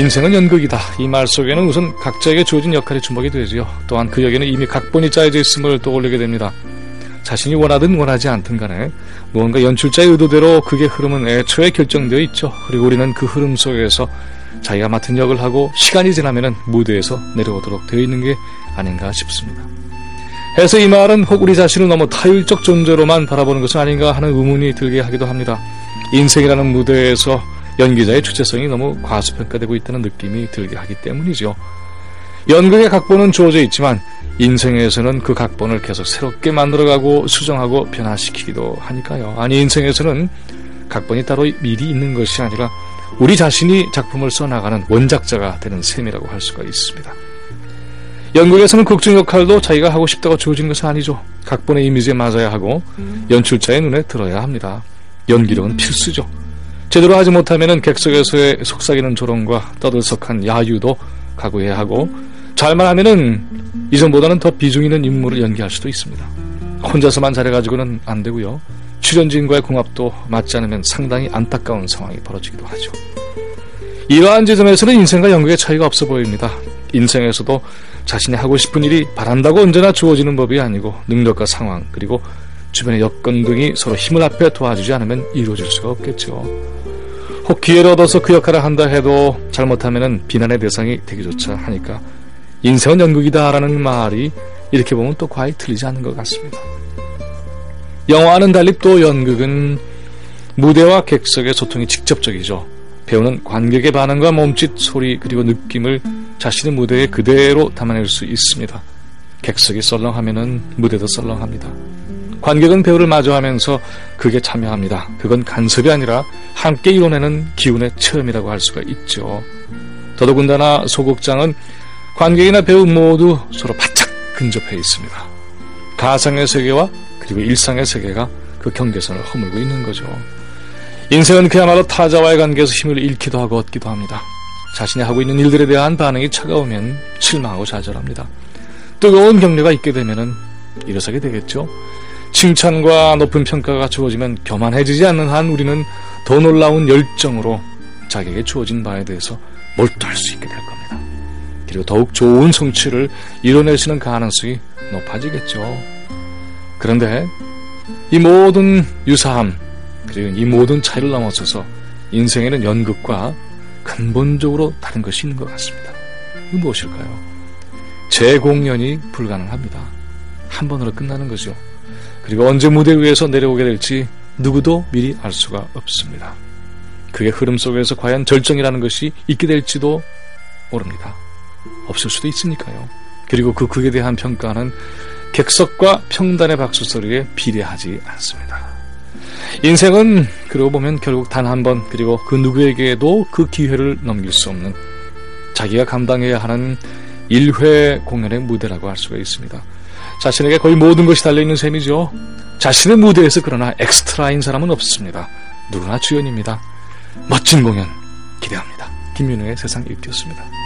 인생은 연극이다. 이 말 속에는 우선 각자에게 주어진 역할이 주목이 되지요. 또한 그 역에는 이미 각본이 짜여져 있음을 떠올리게 됩니다. 자신이 원하든 원하지 않든 간에 무언가 연출자의 의도대로 그게 흐름은 애초에 결정되어 있죠. 그리고 우리는 그 흐름 속에서 자기가 맡은 역을 하고 시간이 지나면은 무대에서 내려오도록 되어 있는 게 아닌가 싶습니다. 해서 이 말은 혹 우리 자신을 너무 타율적 존재로만 바라보는 것은 아닌가 하는 의문이 들게 하기도 합니다. 인생이라는 무대에서 연기자의 주체성이 너무 과소평가되고 있다는 느낌이 들게 하기 때문이죠. 연극의 각본은 주어져 있지만 인생에서는 그 각본을 계속 새롭게 만들어가고 수정하고 변화시키기도 하니까요. 아니 인생에서는 각본이 따로 미리 있는 것이 아니라 우리 자신이 작품을 써나가는 원작자가 되는 셈이라고 할 수가 있습니다. 연극에서는 극중 역할도 자기가 하고 싶다고 주어진 것은 아니죠. 각본의 이미지에 맞아야 하고 연출자의 눈에 들어야 합니다. 연기력은 필수죠. 제대로 하지 못하면 객석에서의 속삭이는 조롱과 떠들썩한 야유도 각오해야 하고 잘만 하면은 이전보다는 더 비중 있는 인물을 연기할 수도 있습니다. 혼자서만 잘해가지고는 안 되고요. 출연진과의 궁합도 맞지 않으면 상당히 안타까운 상황이 벌어지기도 하죠. 이러한 지점에서는 인생과 연극의 차이가 없어 보입니다. 인생에서도 자신이 하고 싶은 일이 바란다고 언제나 주어지는 법이 아니고 능력과 상황 그리고 주변의 여건 등이 서로 힘을 합해 도와주지 않으면 이루어질 수가 없겠죠. 혹 기회를 얻어서 그 역할을 한다 해도 잘못하면 비난의 대상이 되기조차 하니까 인생은 연극이다라는 말이 이렇게 보면 또 과히 틀리지 않는 것 같습니다. 영화와는 달리 또 연극은 무대와 객석의 소통이 직접적이죠. 배우는 관객의 반응과 몸짓, 소리 그리고 느낌을 자신의 무대에 그대로 담아낼 수 있습니다. 객석이 썰렁하면 무대도 썰렁합니다. 관객은 배우를 마주하면서 그게 참여합니다. 그건 간섭이 아니라 함께 이뤄내는 기운의 체험이라고 할 수가 있죠. 더더군다나 소극장은 관객이나 배우 모두 서로 바짝 근접해 있습니다. 가상의 세계와 그리고 일상의 세계가 그 경계선을 허물고 있는 거죠. 인생은 그야말로 타자와의 관계에서 힘을 잃기도 하고 얻기도 합니다. 자신이 하고 있는 일들에 대한 반응이 차가우면 실망하고 좌절합니다. 뜨거운 격려가 있게 되면 일어서게 되겠죠. 칭찬과 높은 평가가 주어지면 교만해지지 않는 한 우리는 더 놀라운 열정으로 자기에게 주어진 바에 대해서 몰두할 수 있게 될 겁니다. 그리고 더욱 좋은 성취를 이뤄낼 수 있는 가능성이 높아지겠죠. 그런데 이 모든 유사함 그리고 이 모든 차이를 넘어서서 인생에는 연극과 근본적으로 다른 것이 있는 것 같습니다. 그 무엇일까요? 재공연이 불가능합니다. 한 번으로 끝나는 거죠. 그리고 언제 무대 위에서 내려오게 될지 누구도 미리 알 수가 없습니다. 그의 흐름 속에서 과연 절정이라는 것이 있게 될지도 모릅니다. 없을 수도 있으니까요. 그리고 그 극에 대한 평가는 객석과 평단의 박수 소리에 비례하지 않습니다. 인생은 그러고 보면 결국 단 한 번 그리고 그 누구에게도 그 기회를 넘길 수 없는 자기가 감당해야 하는 1회 공연의 무대라고 할 수가 있습니다. 자신에게 거의 모든 것이 달려있는 셈이죠. 자신의 무대에서 그러나 엑스트라인 사람은 없습니다. 누구나 주연입니다. 멋진 공연 기대합니다. 김윤우의 세상 읽기였습니다.